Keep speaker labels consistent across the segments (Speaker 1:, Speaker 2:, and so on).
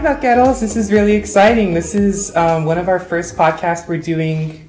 Speaker 1: Hi, Vaqueros. This is really exciting. This is um, one of our first podcasts we're doing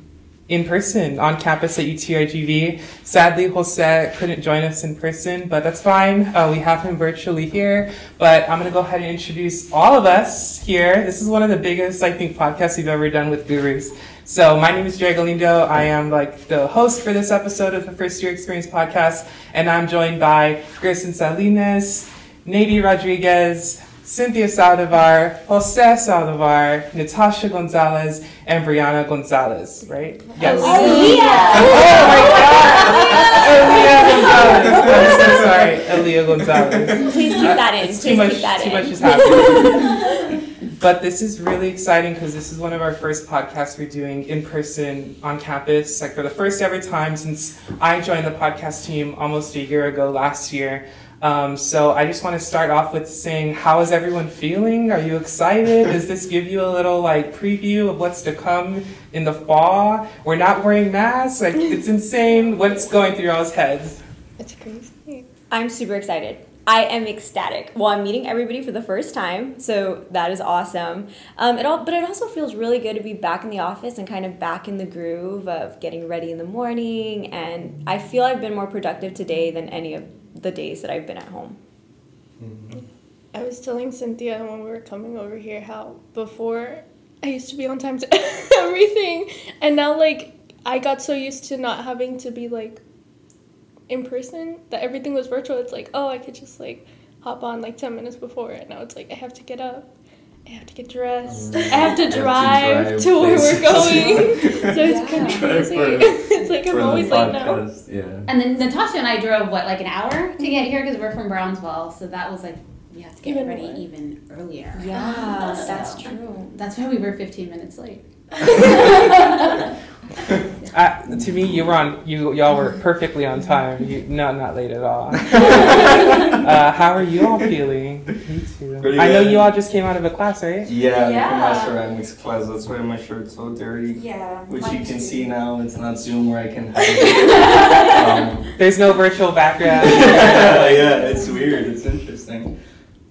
Speaker 1: in person on campus at UTRGV. Sadly, Jose couldn't join us in person, but that's fine. Uh, we have him virtually here. But I'm going to go ahead and introduce all of us here. This is one of the biggest, I think, podcasts we've ever done with gurus. So my name is Jerry Galindo. I am like the host for this episode of the First Year Experience podcast, and I'm joined by Grayson Salinas, Nady Rodriguez, Cynthia Saldivar, Jose Saldivar, Natasha Gonzalez, and Brianna Gonzalez, right?
Speaker 2: Yes.
Speaker 1: Oh, Aaliyah! Oh my God! Aaliyah Gonzalez. I'm so sorry, Aaliyah Gonzalez.
Speaker 2: Please keep that in.
Speaker 1: It's
Speaker 2: Please
Speaker 1: too much,
Speaker 2: keep that
Speaker 1: too
Speaker 2: in.
Speaker 1: much is happening. but this is really exciting because this is one of our first podcasts we're doing in person on campus, like for the first ever time since I joined the podcast team almost a year ago last year. Um, so I just want to start off with saying, how is everyone feeling? Are you excited? Does this give you a little like preview of what's to come in the fall? We're not wearing masks. Like it's insane. What's going through y'all's heads?
Speaker 3: It's crazy.
Speaker 2: I'm super excited. I am ecstatic. Well, I'm meeting everybody for the first time, so that is awesome. Um, it all, but it also feels really good to be back in the office and kind of back in the groove of getting ready in the morning. And I feel I've been more productive today than any of the days that I've been at home. Mm-hmm.
Speaker 3: I was telling Cynthia when we were coming over here how before I used to be on time to everything, and now like I got so used to not having to be like in person that everything was virtual. It's like oh I could just like hop on like ten minutes before, and now it's like I have to get up. I have to get dressed. Mm. I have to
Speaker 4: have to
Speaker 3: drive,
Speaker 4: drive
Speaker 3: to where we're going. so it's kind of crazy.
Speaker 4: for-
Speaker 3: it's like I'm always like now.
Speaker 4: podcast, Yeah.
Speaker 5: And then Natasha and I drove what like an hour to get mm-hmm. here because we're from Brownsville, so that was like we have to get
Speaker 3: Even
Speaker 5: ready
Speaker 3: more.
Speaker 5: even earlier.
Speaker 2: Yeah,
Speaker 5: So,
Speaker 2: that's true.
Speaker 5: That's why we were 15 minutes late.
Speaker 1: Uh, to me, you were on. You y'all were perfectly on time. You no, not late at all. uh, how are you all feeling? Me too.
Speaker 4: Pretty
Speaker 1: I know you all just came out of a class, right?
Speaker 4: Yeah,
Speaker 5: Yeah.
Speaker 4: from my ceramics class. That's why my shirt's so dirty.
Speaker 5: Yeah.
Speaker 4: Which you can see now. It's not Zoom where I can hide it. um,
Speaker 1: There's no virtual background.
Speaker 4: yeah, it's weird. It's interesting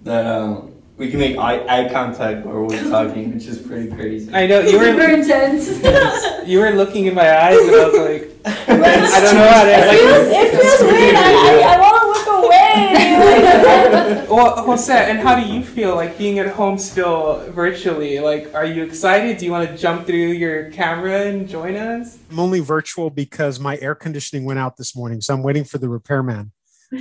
Speaker 4: that um, we can make eye, eye contact while we're talking, which is pretty crazy.
Speaker 1: I know you
Speaker 5: Super
Speaker 1: were
Speaker 5: intense.
Speaker 1: you were looking in my eyes, and I was like, I don't know how to.
Speaker 2: It feels,
Speaker 1: Like,
Speaker 2: it feels weird. I, I, I want to look away.
Speaker 1: well, Jose, and how do you feel like being at home still virtually? Like, are you excited? Do you want to jump through your camera and join us?
Speaker 6: I'm only virtual because my air conditioning went out this morning, so I'm waiting for the repairman.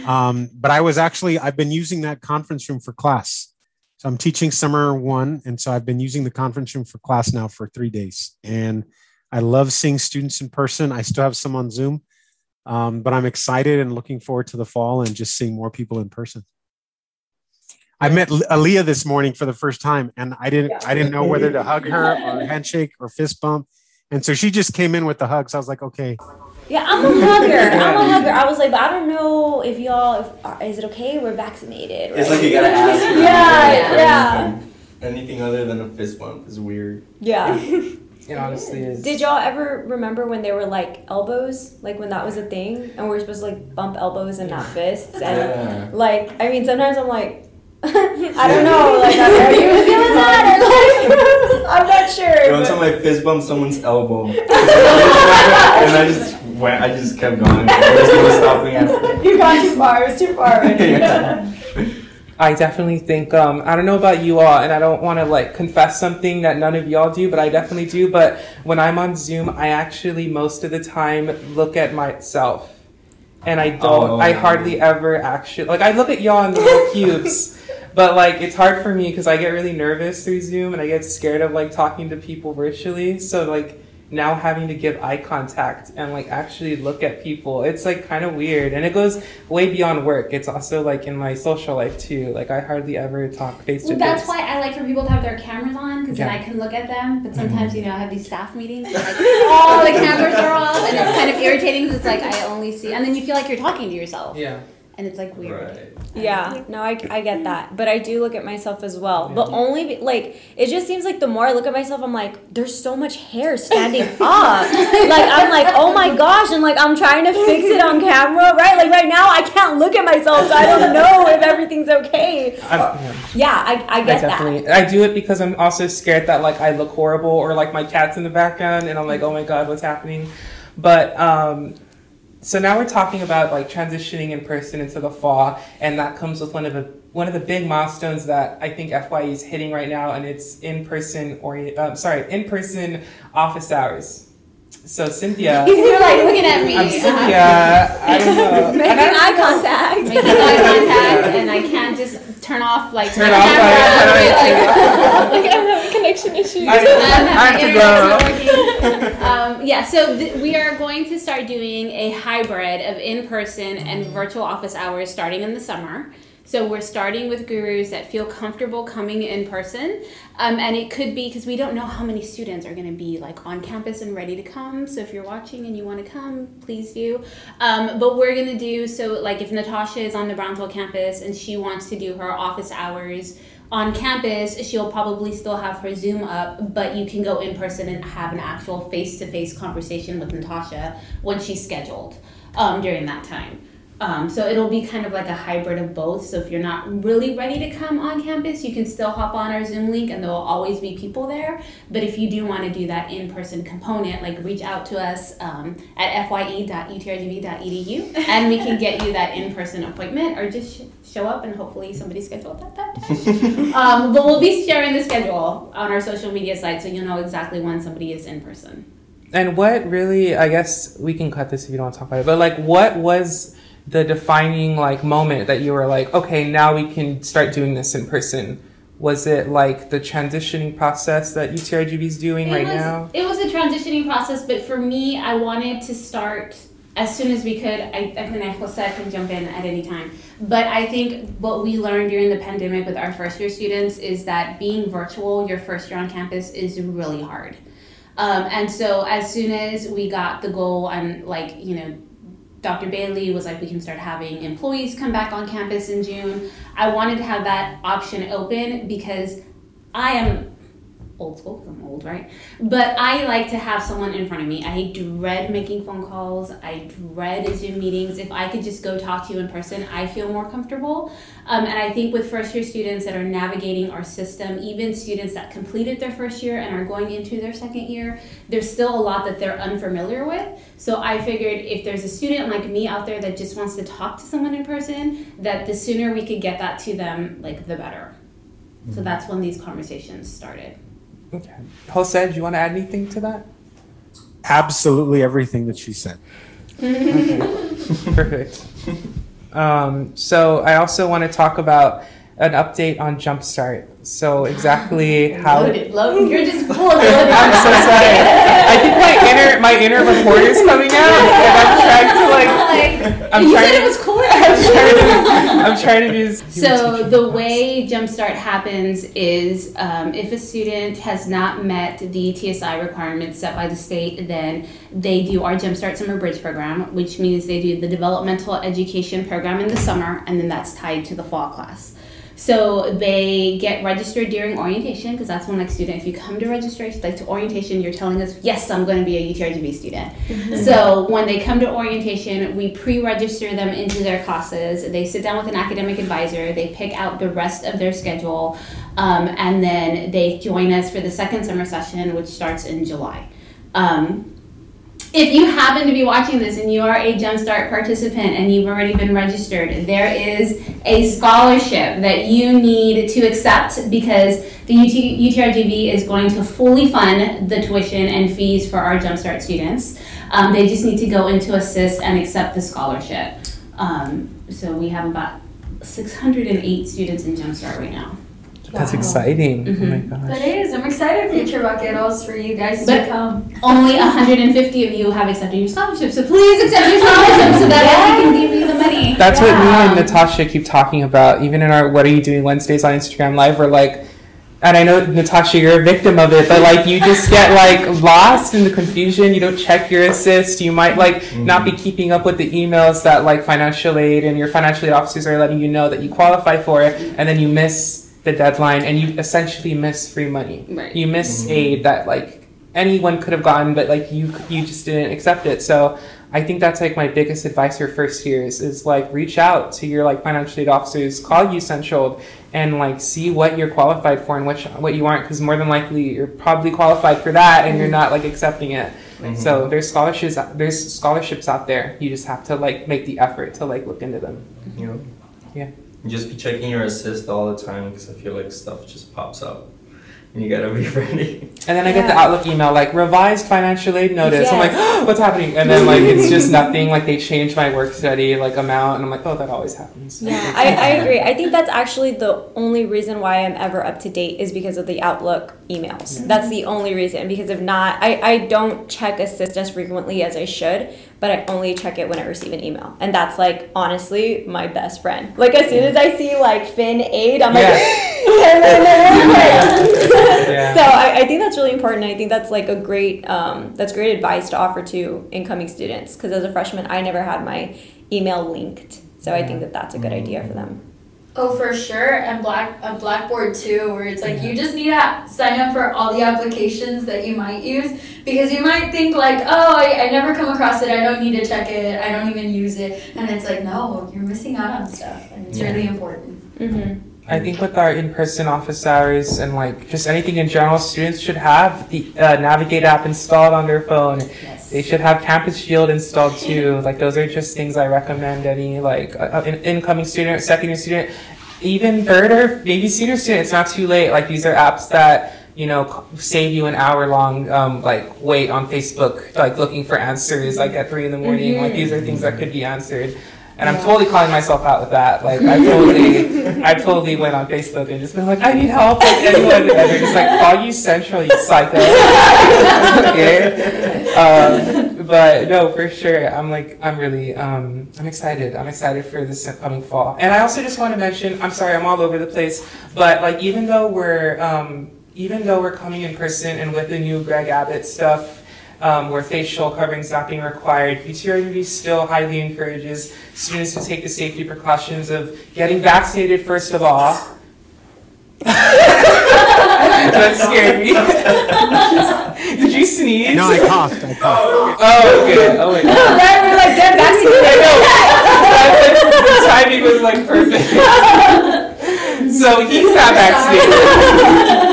Speaker 6: Um, but I was actually I've been using that conference room for class. So I'm teaching summer one, and so I've been using the conference room for class now for three days, and I love seeing students in person. I still have some on Zoom, um, but I'm excited and looking forward to the fall and just seeing more people in person. I met Aaliyah this morning for the first time, and I didn't I didn't know whether to hug her or handshake or fist bump. And so she just came in with the hugs. I was like, okay.
Speaker 2: Yeah, I'm a hugger. I'm a hugger. I was like, but I don't know if y'all, if, uh, is it okay? We're vaccinated. Right?
Speaker 4: It's like you gotta ask. her
Speaker 2: Yeah, yeah.
Speaker 4: anything. Anything other than a fist bump is weird.
Speaker 2: Yeah.
Speaker 1: It honestly is.
Speaker 2: Did y'all ever remember when they were like elbows, like when that was a thing, and we are supposed to like bump elbows and not fists? And
Speaker 4: Yeah.
Speaker 2: like, I mean, sometimes I'm like, I don't know, like, are you feeling that? Or like, I'm not sure.
Speaker 4: One
Speaker 2: but-
Speaker 4: time I fist bumped someone's elbow, and I just went. I just kept going. There's no stopping after.
Speaker 2: You got too far. It was too far already.
Speaker 4: Yeah.
Speaker 1: I definitely think um, I don't know about you all, and I don't want to like confess something that none of y'all do, but I definitely do. But when I'm on Zoom, I actually most of the time look at myself, and I don't.
Speaker 4: Oh.
Speaker 1: I hardly ever actually like I look at y'all in the little cubes, but like it's hard for me because I get really nervous through Zoom, and I get scared of like talking to people virtually. So like now having to give eye contact and like actually look at people it's like kind of weird and it goes way beyond work it's also like in my social life too like i hardly ever talk face to face
Speaker 5: that's why I like for people to have their cameras on because
Speaker 1: Yeah.
Speaker 5: then I can look at them. But mm-hmm. sometimes, you know, I have these staff meetings and like all the cameras are off, and it's kind of irritating because it's like I only see, and then you feel like you're talking to yourself.
Speaker 1: yeah
Speaker 5: and it's like weird.
Speaker 4: Right.
Speaker 2: Yeah, no, I, I get that. But I do look at myself as well. But only, be, like, it just seems like the more I look at myself, I'm like, there's so much hair standing up. like, I'm like, oh my gosh. And, like, I'm trying to fix it on camera, right? Like, right now, I can't look at myself, so I don't know if everything's okay.
Speaker 1: I, yeah.
Speaker 2: Yeah, I, I
Speaker 1: I
Speaker 2: get that.
Speaker 1: definitely I do it because I'm also scared that like I look horrible or like my cat's in the background and I'm like, oh my god, what's happening? But um so now we're talking about like transitioning in person into the fall and that comes with one of the one of the big milestones that I think FYE is hitting right now and it's in person or uh, sorry, in person office hours. So Cynthia
Speaker 5: You're like looking at me.
Speaker 1: I'm Cynthia. I don't know.
Speaker 2: Making
Speaker 1: And I don't
Speaker 2: eye contact.
Speaker 5: Making eye contact, and I can't just turn off like
Speaker 1: Turn
Speaker 5: my
Speaker 1: off
Speaker 5: camera.
Speaker 1: my-
Speaker 5: and be like,
Speaker 3: like I'm having connection issues.
Speaker 1: I-
Speaker 5: Um,
Speaker 1: I have to go.
Speaker 5: um, yeah, so th- we are going to start doing a hybrid of in-person and virtual office hours starting in the summer. So we're starting with gurus that feel comfortable coming in person, um, and it could be because we don't know how many students are going to be like on campus and ready to come. So if you're watching and you want to come, please do. Um, but we're going to do so like if Natasha is on the Brownsville campus and she wants to do her office hours on campus, she'll probably still have her Zoom up, but you can go in person and have an actual face to face conversation with Natasha when she's scheduled um, during that time. Um, so it'll be kind of like a hybrid of both. So if you're not really ready to come on campus, you can still hop on our Zoom link and there will always be people there. But if you do want to do that in person component, like reach out to us um, at fye.utrgv.edu and we can get you that in person appointment or just sh- show up and hopefully somebody scheduled at that time. um, but we'll be sharing the schedule on our social media site so you'll know exactly when somebody is in person.
Speaker 1: And what really, I guess we can cut this if you don't want to talk about it, but like what was the defining like moment that you were like, okay, now we can start doing this in person? Was it like the transitioning process that UTRGV is doing right
Speaker 5: was,
Speaker 1: now?
Speaker 5: It was a transitioning process, but for me, I wanted to start as soon as we could. I, I think Jose can jump in at any time. But I think what we learned during the pandemic with our first year students is that being virtual your first year on campus is really hard. Um, and so as soon as we got the goal and like, you know, Dr. Bailey was like, we can start having employees come back on campus in June. I wanted to have that option open because I am old school 'cause I'm old, right? But I like to have someone in front of me. I dread making phone calls. I dread Zoom meetings. If I could just go talk to you in person, I feel more comfortable. Um, and I think with first year students that are navigating our system, even students that completed their first year and are going into their second year, there's still a lot that they're unfamiliar with. So I figured if there's a student like me out there that just wants to talk to someone in person, that the sooner we could get that to them, like the better. So that's when these conversations started.
Speaker 1: Okay. Jose, do you want to add anything to that?
Speaker 6: Absolutely everything that she said.
Speaker 1: Perfect. Um, so I also want to talk about an update on Jumpstart. So exactly how.
Speaker 5: Loaded, loaded. You're just full of loaded.
Speaker 1: I'm so sorry. I think my inner my inner reporter's coming out, and I'm trying to like. I'm
Speaker 5: you
Speaker 1: trying
Speaker 5: said
Speaker 1: to-
Speaker 5: it was cool.
Speaker 1: I'm trying to. I'm trying to do.
Speaker 5: So the way Jumpstart happens is um, if a student has not met the TSI requirements set by the state, then they do our Jumpstart Summer Bridge program, which means they do the developmental education program in the summer, and then that's tied to the fall class. So they get registered during orientation because that's when like student, if you come to registration, like to orientation, you're telling us, yes, I'm going to be a UTRGV student. So when they come to orientation, we pre-register them into their classes. They sit down with an academic advisor. They pick out the rest of their schedule, um, and then they join us for the second summer session, which starts in July. Um, if you happen to be watching this and you are a Jumpstart participant and you've already been registered, there is a scholarship that you need to accept because the UT, UTRGV is going to fully fund the tuition and fees for our Jumpstart students. Um, they just need to go into assist and accept the scholarship. Um, so we have about 608 students in Jumpstart right now.
Speaker 1: That's exciting. Oh my
Speaker 5: Mhm.
Speaker 1: gosh.
Speaker 7: It is. I'm excited future vaqueros for you guys
Speaker 5: But-
Speaker 7: to come.
Speaker 5: Only 150 of you have accepted your scholarship, so please accept your scholarship so that we can give you the money.
Speaker 1: That's what me and Natasha keep talking about. Even in our "What Are You Doing Wednesdays" on Instagram Live, we're like, and I know Natasha, you're a victim of it, but like you just get like lost in the confusion. You don't check your assist. You might like not be keeping up with the emails that like financial aid and your financial aid officers are letting you know that you qualify for it, and then you miss the deadline and you essentially miss free money.
Speaker 5: Right.
Speaker 1: You miss
Speaker 4: Mhm.
Speaker 1: aid that like anyone could have gotten, but like you you just didn't accept it. So I think that's like my biggest advice for first years is like reach out to your like financial aid officers, call U Central, and like see what you're qualified for and which what you aren't, because more than likely you're probably qualified for that and you're not like accepting it.
Speaker 4: Mhm.
Speaker 1: So there's scholarships there's scholarships out there. You just have to like make the effort to like look into them.
Speaker 4: You know?
Speaker 1: Yeah.
Speaker 4: Just be checking your assist all the time because I feel like stuff just pops up. And you gotta be ready.
Speaker 1: And then I get the Outlook email like revised financial aid notice. I'm
Speaker 2: Yes.
Speaker 1: like, what's happening? And then like it's just nothing. Like they changed my work study like amount, and I'm like, oh, that always happens.
Speaker 2: Yeah, I, I agree. I think that's actually the only reason why I'm ever up to date is because of the Outlook emails.
Speaker 1: Yeah.
Speaker 2: That's the only reason. Because if not, I, I don't check Assist as frequently as I should, but I only check it when I receive an email. And that's like honestly my best friend. Like as soon as I see like Fin Aid, I'm like, and then they're like-
Speaker 1: Yeah.
Speaker 2: So I, I think that's really important. I think that's like a great um, that's great advice to offer to incoming students. Because as a freshman, I never had my email linked. So I think that that's a good idea for them.
Speaker 7: Oh, for sure, and black a Blackboard too, where it's like you just need to sign up for all the applications that you might use because you might think like, oh, I, I never come across it, I don't need to check it, I don't even use it, and it's like, no, you're missing out on stuff, and it's
Speaker 1: Yeah.
Speaker 7: really important.
Speaker 2: Mm-hmm.
Speaker 1: I think with our in-person office hours and like just anything in general, students should have the uh, Navigate app installed on their phone.
Speaker 5: Yes.
Speaker 1: They should have Campus Shield installed too. Like those are just things I recommend any like uh, uh, in- incoming student, second year student, even third or maybe senior student. It's not too late. Like these are apps that you know save you an hour long um, like wait on Facebook like looking for answers like at three in the morning. Like these are things that could be answered. And I'm totally calling myself out with that. Like I totally, I totally went on Facebook and just been like, I need help. Like anyone, and they're just like, call U Central, you psycho. okay. Um, but no, for sure. I'm like, I'm really, um, I'm excited. I'm excited for this coming fall. And I also just want to mention, I'm sorry, I'm all over the place, but like, even though we're, um, even though we're coming in person and with the new Greg Abbott stuff, um, where facial coverings not being required, UTRGV still highly encourages students to take the safety precautions of getting vaccinated first of all. that scared me. Did you sneeze?
Speaker 6: No, I coughed. I coughed.
Speaker 1: Oh, good. Oh, wait.
Speaker 2: then we're like, get
Speaker 1: I know. the timing was like perfect. so he's not vaccinated.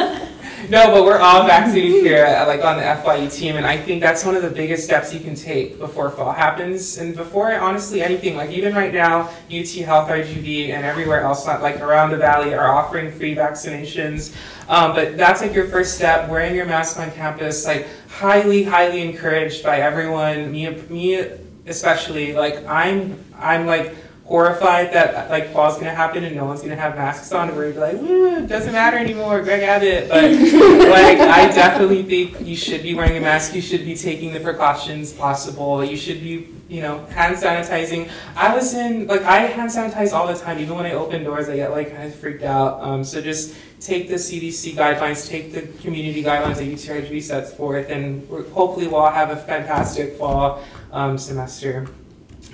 Speaker 1: No, but we're all vaccinated here, uh, like on the FYE team, and I think that's one of the biggest steps you can take before fall happens, and before honestly anything. Like even right now, UT Health, RGV, and everywhere else, not like around the valley, are offering free vaccinations. Um, but that's like your first step. Wearing your mask on campus, like highly, highly encouraged by everyone. Me, me especially. Like I'm, I'm like horrified that like fall's gonna happen and no one's gonna have masks on. And we're gonna be like, Woo, it doesn't matter anymore. Greg Abbott. But like, I definitely think you should be wearing a mask. You should be taking the precautions possible. You should be, you know, hand sanitizing. I was in like I hand sanitize all the time. Even when I open doors, I get like kind of freaked out. Um, so just take the CDC guidelines, take the community guidelines that UTRGV sets forth, and hopefully we'll all have a fantastic fall um, semester.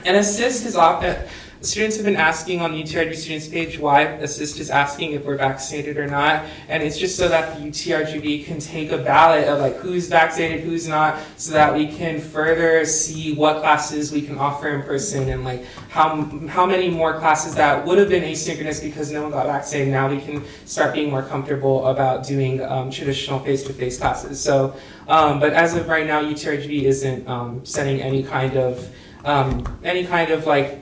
Speaker 1: And assist is often. Students have been asking on the UTRGV students page why assist is asking if we're vaccinated or not, and it's just so that the UTRGV can take a ballot of like who's vaccinated, who's not, so that we can further see what classes we can offer in person and like how how many more classes that would have been asynchronous because no one got vaccinated. Now we can start being more comfortable about doing um, traditional face-to-face classes. So, um, but as of right now, UTRGV isn't um, any kind of um, any kind of like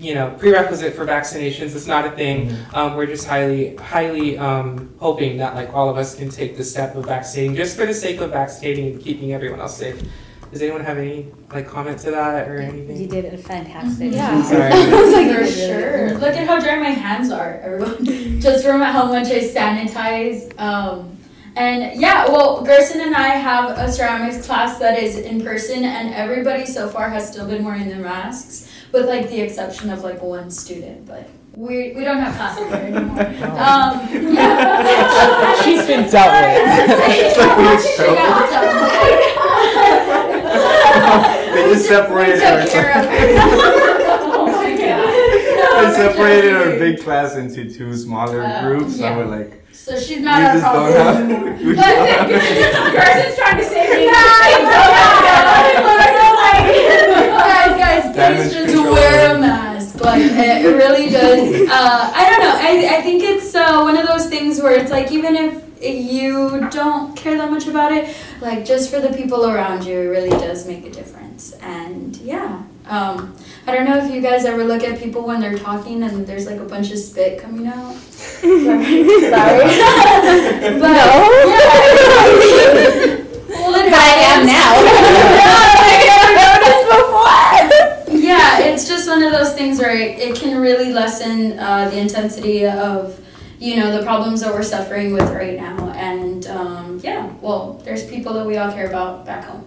Speaker 1: you know prerequisite for vaccinations. It's not a thing. Um, we're just highly highly um, hoping that like all of us can take the step of vaccinating just for the sake of vaccinating and keeping everyone else safe. Does anyone have any like comment to that or anything?
Speaker 5: You did a fantastic.
Speaker 2: Yeah.
Speaker 1: Sorry.
Speaker 7: I was like, for sure. Look at how dry my hands are, everyone. Just from how much I sanitize. Um, and yeah, well, Gerson and I have a ceramics class that is in person, and everybody so far has still been wearing their masks, with like the exception of like one student. But we we don't have classes there anymore. Um,
Speaker 1: She's been dealt with.
Speaker 4: It's like we just They just separated our.
Speaker 5: Oh my god.
Speaker 4: They separated our big class into two smaller
Speaker 7: Uh,
Speaker 4: groups.
Speaker 5: yeah.
Speaker 4: And we're like,
Speaker 7: So she's
Speaker 4: we
Speaker 7: not our
Speaker 4: just don't
Speaker 7: problem.
Speaker 4: have. We just don't have.
Speaker 5: Gerson's trying to say me.
Speaker 7: guys, it's like even if you don't care that much about it, like just for the people around you, it really does make a difference. And yeah. Um, I don't know if you guys ever look at people when they're talking and there's like a bunch of spit coming out. Sorry. but, well, it
Speaker 5: But I am
Speaker 7: now. yeah, it's just one of those things where it, it can really lessen uh, the intensity of, you know, the problems that we're suffering with right now. And um, yeah, well, there's people that we all care about back home.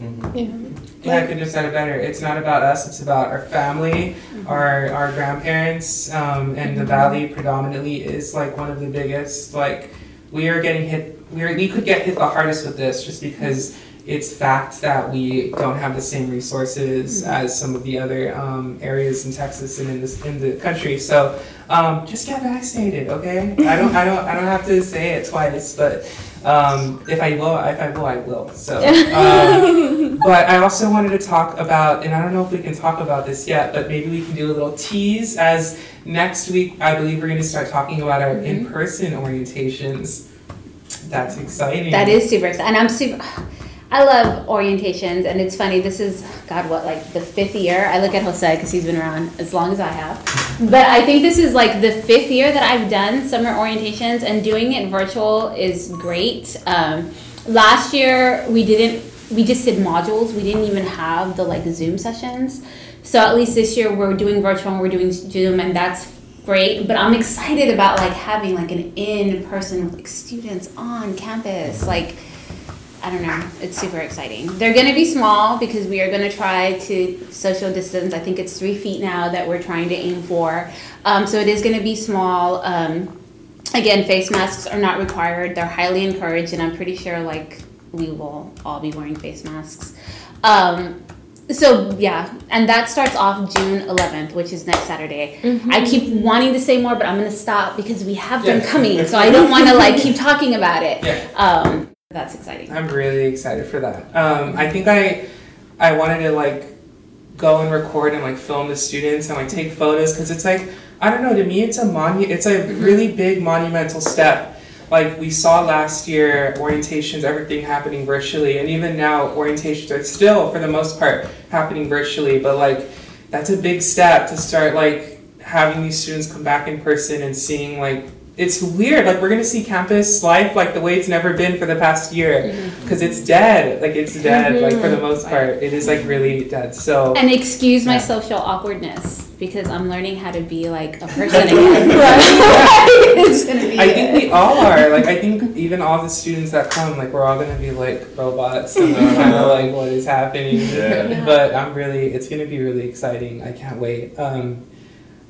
Speaker 4: Mhm.
Speaker 3: Yeah.
Speaker 1: Yeah, I could have said it better. It's not about us. It's about our family, our our grandparents, um, and the valley predominantly is like one of the biggest. Like we are getting hit. We are, we could get hit the hardest with this just because it's fact that we don't have the same resources as some of the other um, areas in Texas and in this in the country. So um, just get vaccinated, okay? I don't I don't I don't have to say it twice, but. Um, if I will, if I will, I will. So, um, but I also wanted to talk about, and I don't know if we can talk about this yet, but maybe we can do a little tease as next week, I believe we're going to start talking about our in-person orientations. That's exciting.
Speaker 5: That is super exciting. And I'm super, I love orientations. And it's funny, this is, God, what, like the fifth year? I look at Jose because he's been around as long as I have. But I think this is like the fifth year that I've done summer orientations, and doing it virtual is great. Um, last year, we didn't, we just did modules. We didn't even have the like Zoom sessions. So at least this year, we're doing virtual and we're doing Zoom, and that's great but i'm excited about like having like an in-person like students on campus like i don't know. It's super exciting. They're going to be small because we are going to try to social distance. I think it's three feet now that we're trying to aim for. Um, so it is going to be small. Um, again face masks are not required. They're highly encouraged and i'm pretty sure like we will all be wearing face masks. Um, so yeah, and that starts off June 11th, which is next Saturday. I keep wanting to say more, but I'm gonna stop because we have them coming, so I don't want to like keep talking about it.
Speaker 1: Yeah.
Speaker 5: Um, that's exciting.
Speaker 1: I'm really excited for that. Um, I think I, I wanted to like go and record and like film the students and like take photos because it's like I don't know. To me, it's a monu- It's a really big monumental step. Like we saw last year, orientations, everything happening virtually, and even now, orientations are still, for the most part, happening virtually. But like, that's a big step to start like having these students come back in person and seeing like it's weird. Like we're gonna see campus life like the way it's never been for the past year because it's dead. Like it's dead. Like for the most part, it is like really dead. So
Speaker 5: And excuse my social awkwardness because I'm learning how to be like a person again. it's gonna be
Speaker 1: I think we all are. Like I think even all the students that come, like we're all gonna be like robots and like, kind of like what is happening.
Speaker 4: Yeah.
Speaker 1: But I'm really, it's gonna be really exciting. I can't wait. Um,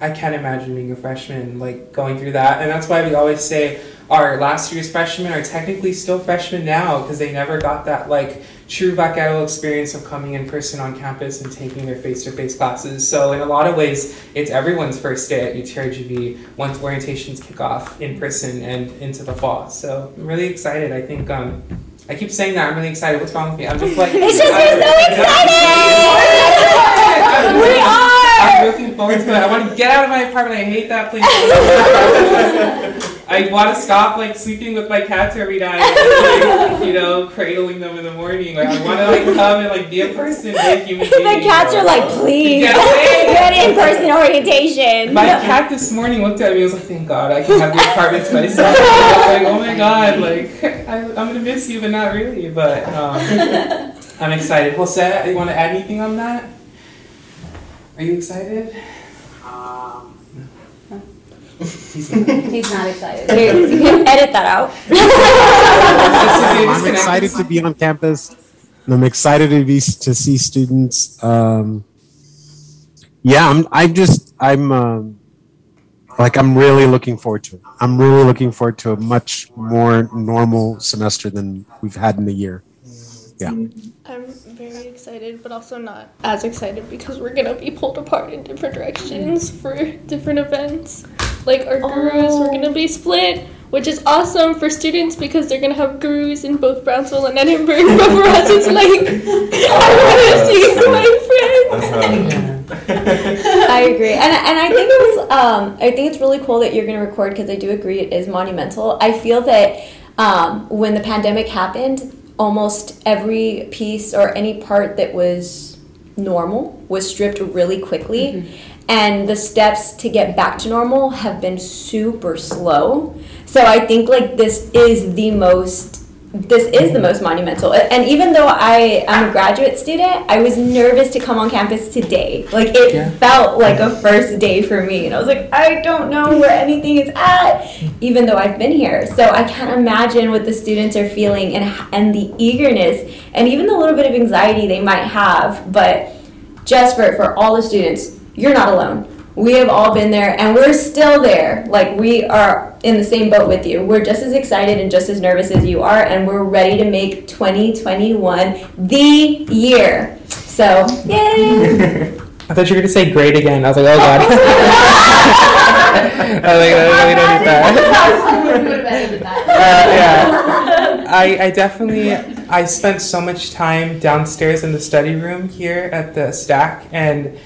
Speaker 1: I can't imagine being a freshman, like going through that, and that's why we always say our last year's freshmen are technically still freshmen now because they never got that like true vaquero experience of coming in person on campus and taking their face-to-face classes. So in a lot of ways, it's everyone's first day at UTRGV once orientations kick off in person and into the fall. So I'm really excited. I think um, I keep saying that I'm really excited. What's wrong with me? I'm just like
Speaker 2: It's just you're so
Speaker 1: I'm
Speaker 2: We are!
Speaker 1: I'm looking forward to it. I want to get out of my apartment. I hate that place. I want to stop like sleeping with my cats every night, and, like, you know, cradling them in the morning. Like I want to like come and like be a person, be a human being.
Speaker 2: The cats are like, please,
Speaker 1: Get away!
Speaker 2: get in-person orientation.
Speaker 1: My cat this morning looked at me and was like, thank God I can have the apartment to myself. I was like, oh my God, like, I, I'm going to miss you, but not really. But um, I'm excited. Jose, you want to add anything on that? Are you excited? He's not.
Speaker 5: He's not excited.
Speaker 2: you, you can edit that out.
Speaker 6: I'm excited to be on campus. And I'm excited to be to see students. Um, yeah, I'm. I'm just. I'm. Um, like I'm really looking forward to it. I'm really looking forward to a much more normal semester than we've had in a year. Yeah.
Speaker 3: I'm very excited, but also not as excited because we're gonna be pulled apart in different directions for different events. Like our gurus, we're gonna be split, which is awesome for students because they're gonna have gurus in both Brownsville and Edinburg. But for us, it's like I want to see my friends.
Speaker 4: Uh-huh.
Speaker 2: I agree, and and I think it was um, I think it's really cool that you're going to record because I do agree it is monumental. I feel that um, when the pandemic happened, almost every piece or any part that was normal was stripped really quickly. Mm-hmm. And the steps to get back to normal have been super slow. So I think like this is the most this is the most monumental. And even though I am a graduate student, I was nervous to come on campus today. Like it
Speaker 1: Yeah.
Speaker 2: felt like a first day for me. And I was like, I don't know where anything is at, even though I've been here. So I can't imagine what the students are feeling and, and the eagerness and even the little bit of anxiety they might have. But just for, for all the students, you're not alone. We have all been there and we're still there. Like we are in the same boat with you. We're just as excited and just as nervous as you are, and we're ready to make 2021 the year. So, yay!
Speaker 1: I thought you were gonna say great again. I was like, oh god. I was like, no, we don't need that. Uh, yeah. I, I definitely I spent so much time downstairs in the study room here at the STAC and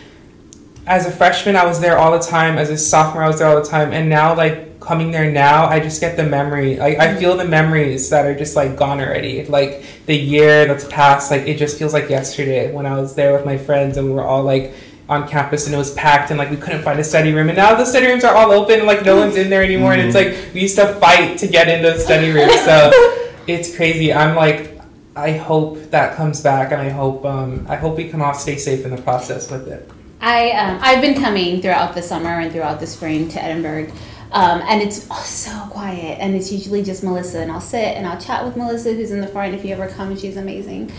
Speaker 1: as a freshman I was there all the time. As a sophomore I was there all the time. And now like coming there now I just get the memory like I feel the memories that are just like gone already. Like the year that's passed like it just feels like yesterday when I was there with my friends and we were all like on campus and it was packed and like we couldn't find a study room. And now the study rooms are all open and like no one's in there anymore. And it's like we used to fight to get into the study room. So it's crazy. I'm like i hope that comes back and i hope um i hope we can all stay safe in the process with it
Speaker 5: I um, I've been coming throughout the summer and throughout the spring to Edinburg, um, and it's oh, so quiet. And it's usually just Melissa, and I'll sit and I'll chat with Melissa, who's in the front. If you ever come, she's amazing.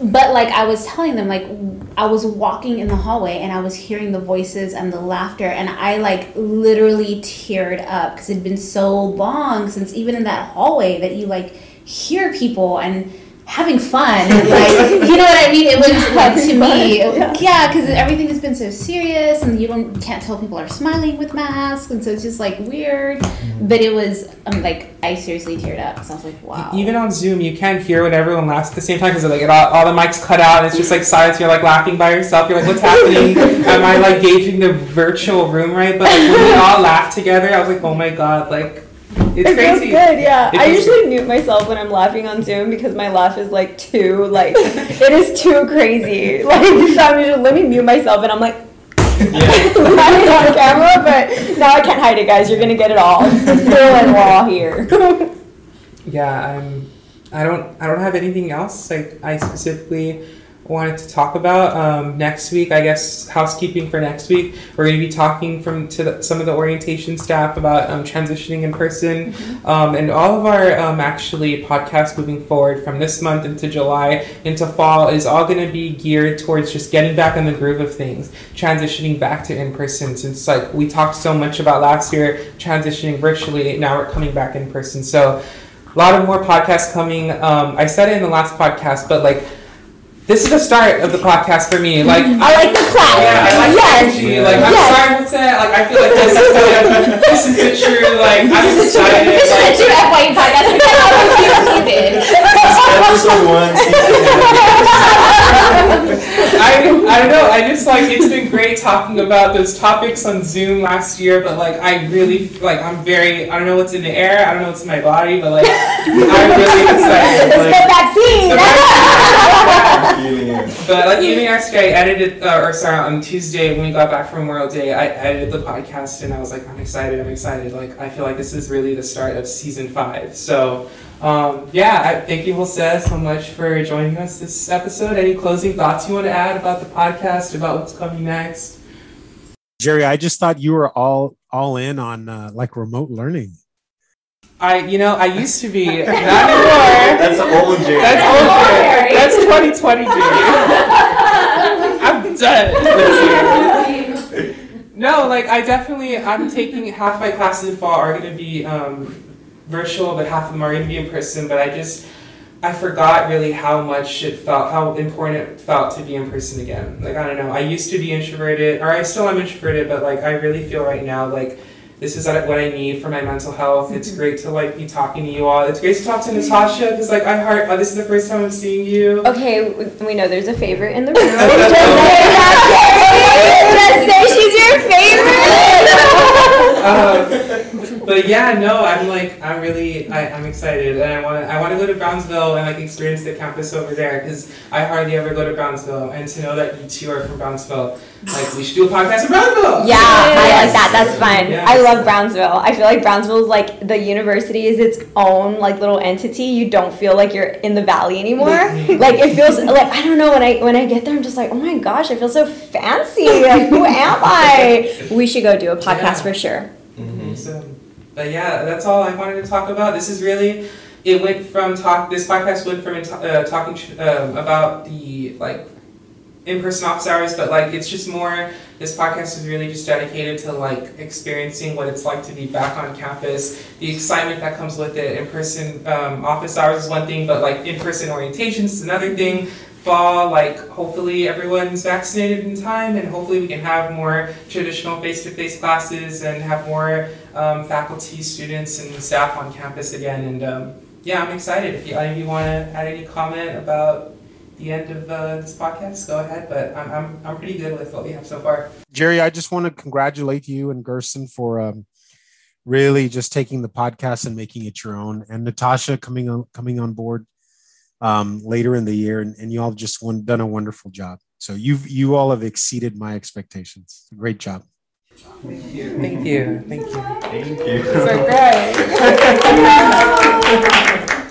Speaker 5: But like I was telling them, like I was walking in the hallway and I was hearing the voices and the laughter, and I like literally teared up because it'd been so long since even in that hallway that you like hear people and having fun like you know what I mean? It was like to me yeah. because everything has been so serious and you don't can't tell people are smiling with masks and so it's just like weird. But it was um, like I seriously teared up because I was like wow.
Speaker 1: even on zoom you can't hear when everyone laughs at the same time because like it all, all the mics cut out and it's just like silence you're like laughing by yourself you're like what's happening? Am i like gauging the virtual room right? But like when we all laugh together i was like oh my god like it's
Speaker 2: It feels good, yeah.
Speaker 1: It
Speaker 2: I
Speaker 1: feels
Speaker 2: usually mute myself when I'm laughing on Zoom because my laugh is like too like it is too crazy. Like so I'm usually let me mute myself and I'm like laughing on camera, but now I can't hide it, guys. You're gonna get it all. Full and raw here.
Speaker 1: yeah i'm i don't i don't have anything else like i specifically wanted to talk about um, next week i guess housekeeping for next week. We're going to be talking from to the, some of the orientation staff about um, transitioning in person. Um, and all of our um, actually podcasts moving forward from this month into july into fall is all going to be geared towards just getting back in the groove of things transitioning back to in person since like we talked so much about last year transitioning virtually now we're coming back in person. So a lot of more podcasts coming. Um, I said it in the last podcast, but like, this is the start of the podcast for me. Like,
Speaker 2: I like the clap.
Speaker 1: yeah, I like
Speaker 2: yes.
Speaker 1: the energy. Like, I'm
Speaker 2: Yes.
Speaker 1: starting with that. Like, I feel like this is the, this is the true. Like, I'm excited.
Speaker 5: this is
Speaker 1: Like,
Speaker 5: true FYE podcast I was muted
Speaker 4: Episode one,
Speaker 1: I, I don't know. I just like it's been great talking about those topics on Zoom last year, but like I really like I'm very I don't know what's in the air. I don't know what's in my body, but like I'm really excited.
Speaker 2: It's
Speaker 1: Like,
Speaker 2: the vaccine.
Speaker 4: season. Feeling.
Speaker 1: But like even yesterday, I edited, uh, or sorry, on Tuesday when we got back from Memorial Day, I edited the podcast and I was like, I'm excited, I'm excited. Like I feel like this is really the start of season five. So um, yeah, I, thank you, Jose, so much for joining us this episode. Any closing thoughts you want to add about the podcast, about what's coming next?
Speaker 6: Jerry, I just thought you were all all in on uh, like remote learning.
Speaker 1: I, you know, I used to be, not anymore.
Speaker 4: That's old Jerry.
Speaker 1: That's old Jerry. That's 2020 Jerry. I'm done. No, like I definitely, I'm taking half my classes in fall are going to be um, virtual, but half of them are going to be in person. But I just, I forgot really how much it felt, how important it felt to be in person again. Like I don't know, I used to be introverted, or I still am introverted, but like I really feel right now like this is what I need for my mental health. It's great to like be talking to you all. It's great to talk to Natasha because like I heart. Oh, this is the first time I'm seeing you.
Speaker 2: Okay, we- we know there's a favorite in the room. Just say that. Just say she's your favorite.
Speaker 1: um, but yeah, no, I'm like, I'm really, I, I'm excited, and I want to, I want to go to Brownsville and like experience the campus over there because I hardly ever go to Brownsville, and to know that you two are from Brownsville, like we should do a podcast in Brownsville.
Speaker 2: Yeah, I like that. That's fun.
Speaker 1: Yes.
Speaker 2: I love Brownsville. I feel like Brownsville is like the university is its own like little entity. You don't feel like you're in the valley anymore. like it feels like I don't know when I when I get there, I'm just like, oh my gosh, I feel so fancy. Like who am I? We should go do a podcast
Speaker 1: Yeah.
Speaker 2: for sure.
Speaker 4: Mhm.
Speaker 1: So, but yeah, that's all I wanted to talk about. This is really, it went from talk. This podcast went from uh, talking um, about the like in-person office hours, but like it's just more. This podcast is really just dedicated to like experiencing what it's like to be back on campus, the excitement that comes with it. In-person um, office hours is one thing, but like in-person orientations is another thing. Fall, like hopefully everyone's vaccinated in time, and hopefully we can have more traditional face-to-face classes and have more um, faculty, students, and staff on campus again. And um, yeah, I'm excited. If you, of you want to add any comment about the end of uh, this podcast, go ahead. But I'm, I'm, I'm pretty good with what we have so far.
Speaker 6: Jerry, I just want to congratulate you and Gerson for um, really just taking the podcast and making it your own, and Natasha coming on coming on board um, later in the year, and, and you all just one, done a wonderful job. So you've you all have exceeded my expectations. Great job.
Speaker 1: Thank you. Thank you. Thank you.
Speaker 4: Thank you.
Speaker 1: So great.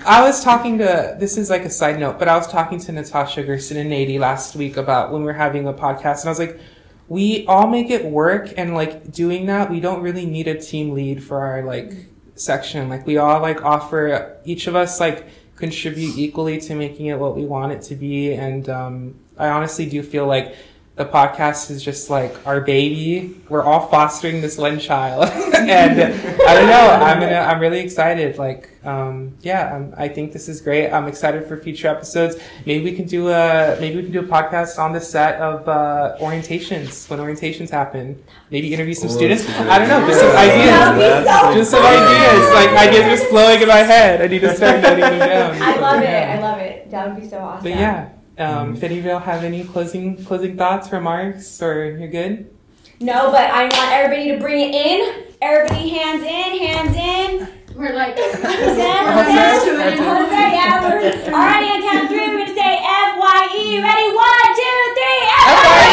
Speaker 1: I was talking to this is like a side note, but I was talking to Natasha Gerson and Nady last week about when we are having a podcast, and I was like, we all make it work, and like doing that, we don't really need a team lead for our like section. Like we all like offer each of us like contribute equally to making it what we want it to be, and um, I honestly do feel like the podcast is just like our baby. We're all fostering this one child, and I don't know. I'm gonna. I'm really excited. Like, um, yeah. I'm, I think this is great. I'm excited for future episodes. Maybe we can do a. Maybe we can do a podcast on the set of uh, orientations when orientations happen. Maybe interview some
Speaker 4: Oh,
Speaker 1: students.
Speaker 4: that's a good
Speaker 1: I don't know. Just some
Speaker 4: idea.
Speaker 1: ideas.
Speaker 2: That would be so
Speaker 1: Just some
Speaker 2: fun.
Speaker 1: ideas. Like ideas just flowing in my head. I need to start noting them down.
Speaker 2: I love it. I love it. That would be so awesome.
Speaker 1: But yeah. Um, if any of y'all have any closing closing thoughts, remarks, or you're good?
Speaker 2: No, but I want everybody to bring it in. Everybody, hands in, hands in.
Speaker 7: We're like,
Speaker 2: Who's that?
Speaker 7: we're
Speaker 2: Who's that?
Speaker 7: used to it.
Speaker 2: Who's that? Yeah, we're, alrighty, on count three, we're gonna say F Y E. Ready? One, two, three. F Y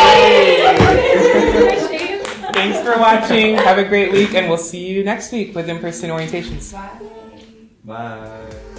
Speaker 2: E.
Speaker 1: Thanks for watching. Have a great week, and we'll see you next week with in person orientations. Bye.
Speaker 4: Bye.